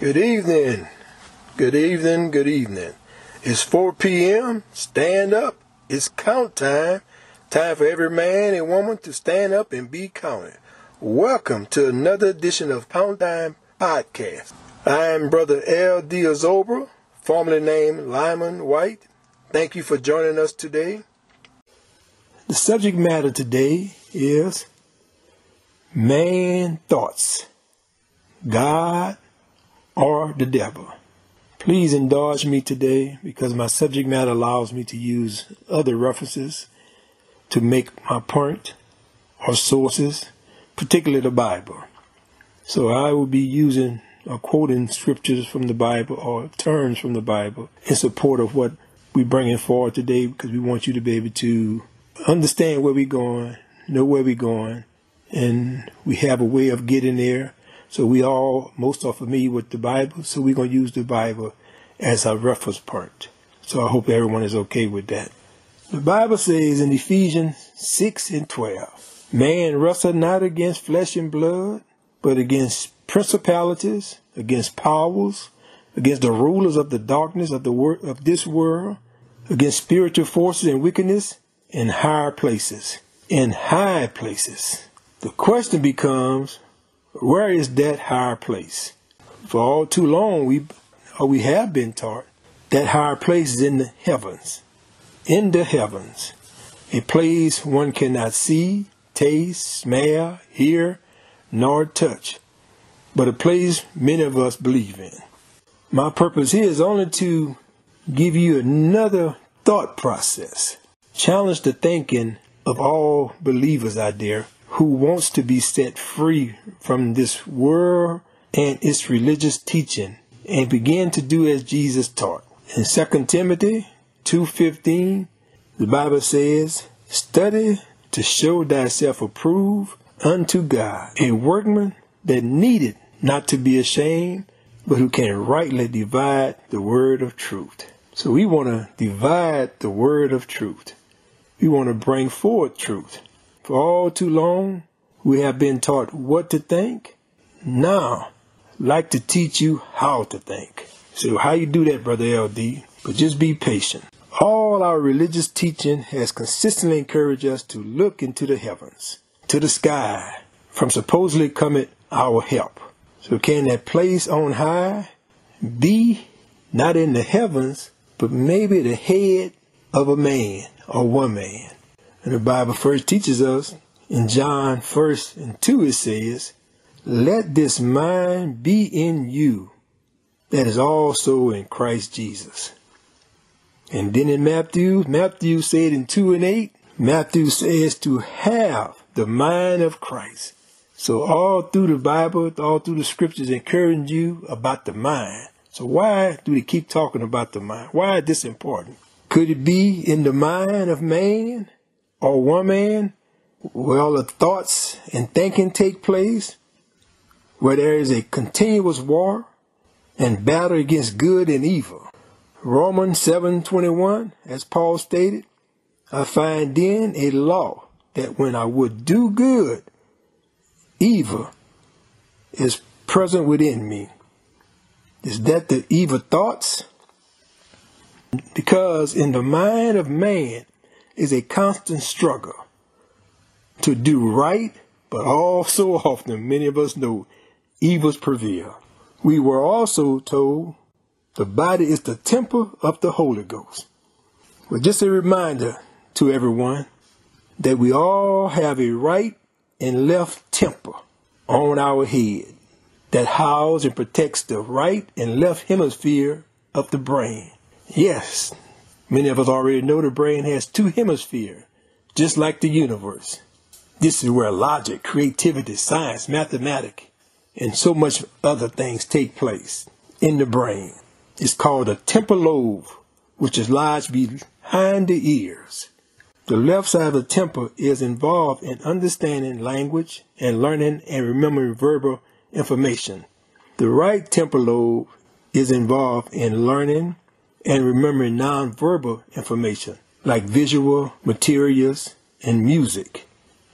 Good evening. Good evening. Good evening. It's 4 p.m. Stand up. It's count time. Time for every man and woman to stand up and be counted. Welcome to another edition of Count Time Podcast. I am Brother L. D. Azobra, formerly named Lyman White. Thank you for joining us today. The subject matter today is man thoughts, God or the devil. Please indulge me today because my subject matter allows me to use other references to make my point or sources, particularly the Bible. So I will be using or quoting scriptures from the Bible or terms from the Bible in support of what we're bringing forward today because we want you to be able to understand where we're going, know where we're going, and we have a way of getting there so we all, most are familiar with the Bible, so we're going to use the Bible as our reference point. So I hope everyone is okay with that. The Bible says in Ephesians 6 and 12, Man wrestle not against flesh and blood, but against principalities, against powers, against the rulers of the darkness of the wor- of this world, against spiritual forces and wickedness in higher places. In high places. The question becomes, where is that higher place? For all too long, we or we have been taught that higher place is in the heavens, in the heavens, a place one cannot see, taste, smell, hear, nor touch, but a place many of us believe in. My purpose here is only to give you another thought process, challenge the thinking of all believers out there who wants to be set free from this world and its religious teaching and begin to do as Jesus taught. In 2 Timothy 2.15, the Bible says, Study to show thyself approved unto God, a workman that needed not to be ashamed, but who can rightly divide the word of truth. So we want to divide the word of truth. We want to bring forth truth. For all too long, we have been taught what to think. Now, like to teach you how to think. So how you do that, Brother LD? But just be patient. All our religious teaching has consistently encouraged us to look into the heavens, to the sky, from supposedly coming our help. So can that place on high be not in the heavens, but maybe the head of a man or one man? And the Bible first teaches us in John 1st and 2 it says, Let this mind be in you that is also in Christ Jesus. And then in Matthew, Matthew said in 2 and 8, Matthew says to have the mind of Christ. So all through the Bible, all through the scriptures encouraging you about the mind. So why do they keep talking about the mind? Why is this important? Could it be in the mind of man? Or woman where all the thoughts and thinking take place, where there is a continuous war and battle against good and evil. Romans 7:21, as Paul stated, I find then a law that when I would do good, evil is present within me. Is that the evil thoughts? Because in the mind of man is a constant struggle to do right, but all so often, many of us know evils prevail. We were also told the body is the temple of the Holy Ghost. Well, just a reminder to everyone that we all have a right and left temple on our head that houses and protects the right and left hemisphere of the brain. Yes, Many of us already know the brain has two hemispheres, just like the universe. This is where logic, creativity, science, mathematics, and so much other things take place in the brain. It's called a temporal lobe, which is lodged behind the ears. The left side of the temple is involved in understanding language and learning and remembering verbal information. The right temporal lobe is involved in learning and remembering nonverbal information like visual materials and music.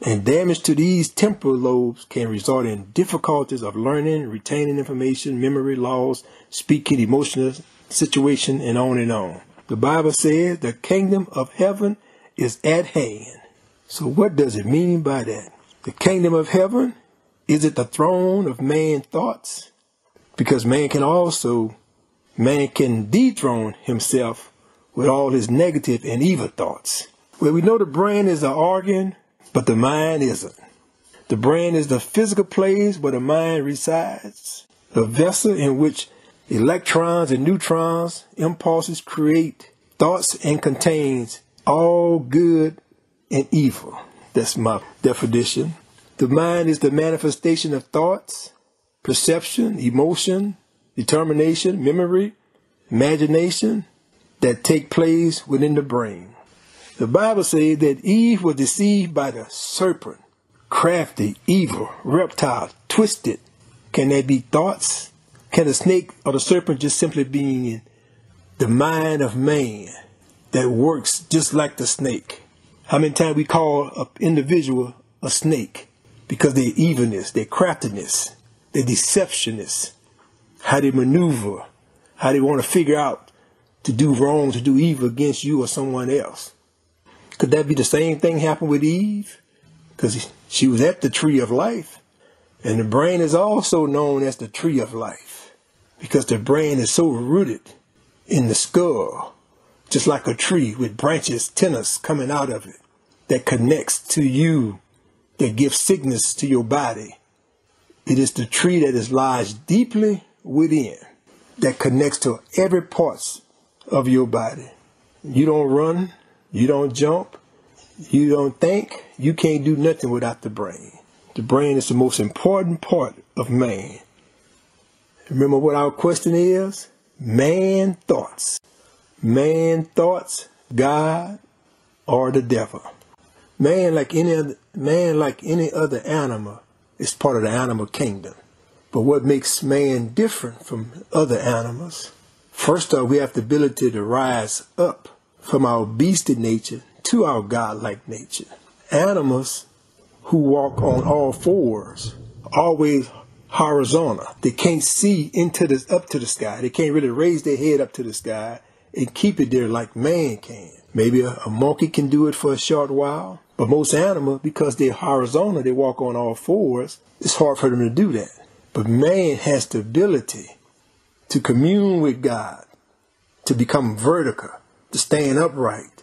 And damage to these temporal lobes can result in difficulties of learning, retaining information, memory loss, speaking, emotional situation, and on and on. The Bible says the kingdom of heaven is at hand. So what does it mean by that? The kingdom of heaven, is it the throne of man's thoughts? Because man can also, man can dethrone himself with all his negative and evil thoughts. Well, we know the brain is the organ, but the mind isn't. The brain is the physical place where the mind resides, the vessel in which electrons and neutrons, impulses create thoughts and contains all good and evil. That's my definition. The mind is the manifestation of thoughts, perception, emotion, determination, memory, imagination that take place within the brain. The Bible says that Eve was deceived by the serpent, crafty, evil, reptile, twisted. Can there be thoughts? Can the snake or the serpent just simply be in the mind of man that works just like the snake? How many times we call an individual a snake because their evilness, their craftiness, their deceptionness, how they maneuver, how they want to figure out to do wrong, to do evil against you or someone else. Could that be the same thing happen with Eve? Because she was at the tree of life. And the brain is also known as the tree of life because the brain is so rooted in the skull, just like a tree with branches, tenons coming out of it that connects to you, that gives sickness to your body. It is the tree that is lodged deeply within that connects to every parts of your body. You don't run, you don't jump, you don't think, you can't do nothing without the brain. The brain is the most important part of man. Remember what our question is? Man thoughts. Man thoughts, God or the devil. Man like any other, man like any other animal is part of the animal kingdom. But what makes man different from other animals First off, we have the ability to rise up from our beastie nature to our godlike nature. Animals who walk on all fours, always horizontal. They can't see into the up to the sky. They can't really raise their head up to the sky and keep it there like man can. Maybe a, a monkey can do it for a short while, but most animals, because they're horizontal, they walk on all fours, it's hard for them to do that. But man has the ability to commune with God, to become vertical, to stand upright,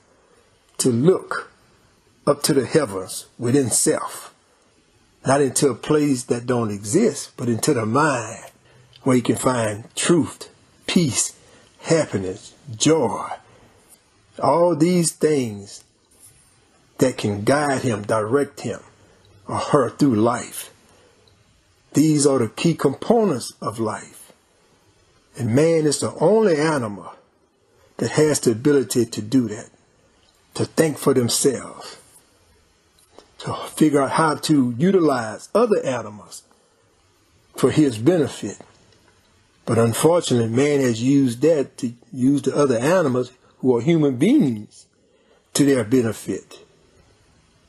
to look up to the heavens within self, not into a place that don't exist, but into the mind where you can find truth, peace, happiness, joy, all these things that can guide him, direct him, or her through life. These are the key components of life. And man is the only animal that has the ability to do that, to think for themselves, to figure out how to utilize other animals for his benefit. But unfortunately, man has used that to use the other animals who are human beings to their benefit,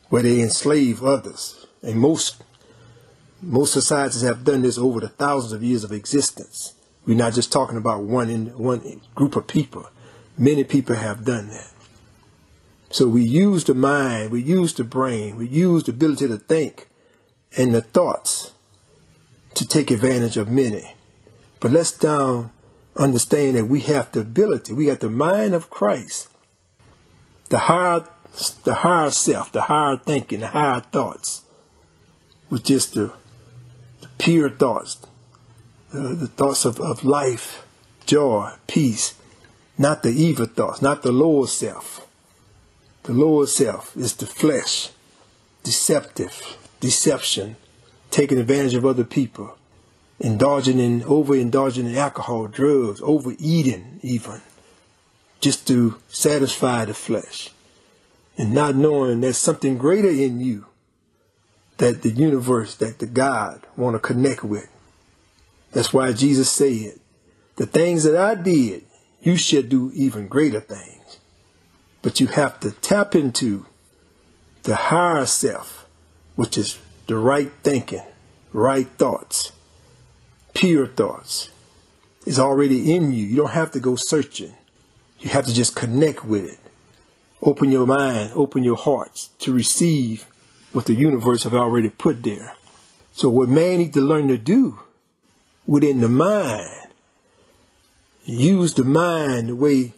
where they enslave others. And most most societies have done this over the thousands of years of existence. We're not just talking about one in one group of people. Many people have done that. So we use the mind, we use the brain, we use the ability to think and the thoughts to take advantage of many. But let's down understand that we have the ability, we have the mind of Christ, the higher the higher self, the higher thinking, the higher thoughts, which is the pure thoughts, the, the thoughts of, of life, joy, peace, not the evil thoughts, not the lower self. The lower self is the flesh, deceptive, deception, taking advantage of other people, indulging in, overindulging in alcohol, drugs, overeating even, just to satisfy the flesh. And not knowing there's something greater in you that the universe, that the God want to connect with. That's why Jesus said, the things that I did, you should do even greater things. But you have to tap into the higher self, which is the right thinking, right thoughts, pure thoughts, is already in you. You don't have to go searching. You have to just connect with it. Open your mind, open your hearts to receive what the universe have already put there. So what man needs to learn to do within the mind, use the mind the way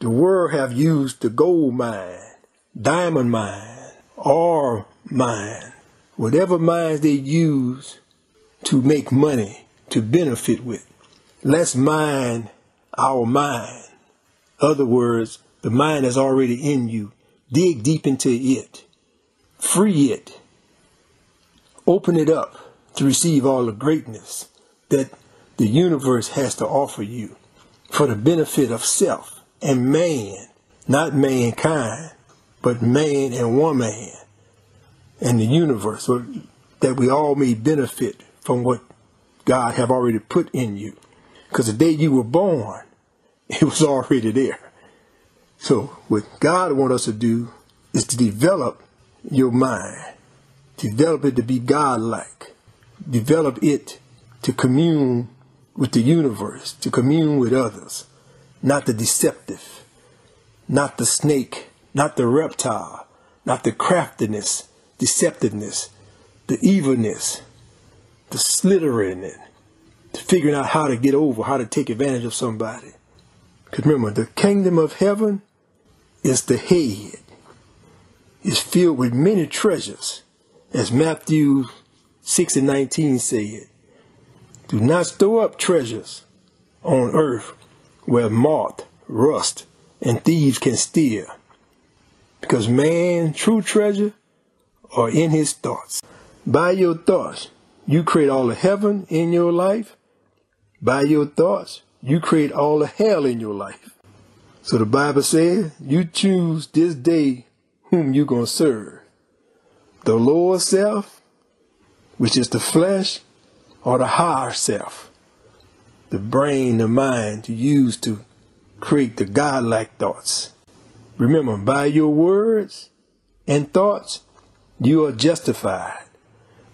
the world have used the gold mine, diamond mine, ore mine, whatever mines they use to make money, to benefit with. Let's mine our mind. Other words, the mind is already in you. Dig deep into it. Free it. Open it up to receive all the greatness that the universe has to offer you for the benefit of self and man, not mankind, but man and woman and the universe, so that we all may benefit from what God have already put in you. Because the day you were born, it was already there. So what God wants us to do is to develop your mind, develop it to be God-like, develop it to commune with the universe, to commune with others. Not the deceptive, not the snake, not the reptile, not the craftiness, deceptiveness, the evilness, the slithering, the figuring out how to get over, how to take advantage of somebody. Because remember, the kingdom of heaven is the head, is filled with many treasures, as Matthew 6 and 19 said. Do not store up treasures on earth where moth, rust, and thieves can steal. Because man, true treasure, are in his thoughts. By your thoughts, you create all the heaven in your life. By your thoughts, you create all the hell in your life. So the Bible says, you choose this day whom you going to serve. The lower self, which is the flesh, or the higher self the brain, the mind to use to create the godlike thoughts. Remember, by your words and thoughts, you are justified.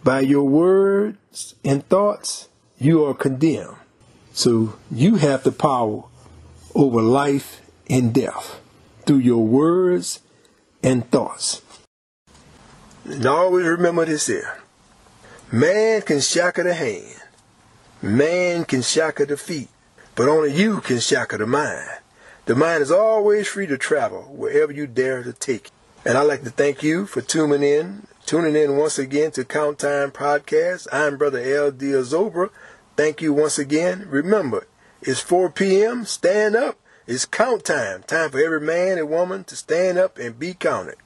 By your words and thoughts, you are condemned. So you have the power over life and death through your words and thoughts. And always remember this here. Man can shackle the hand, Man can shackle the feet, but only you can shackle the mind. The mind is always free to travel wherever you dare to take. It. And I'd like to thank you for tuning in, tuning in once again to Count Time Podcast. I'm Brother L.D. Azobra. Thank you once again. Remember, it's 4 p.m. Stand up. It's count time. Time for every man and woman to stand up and be counted.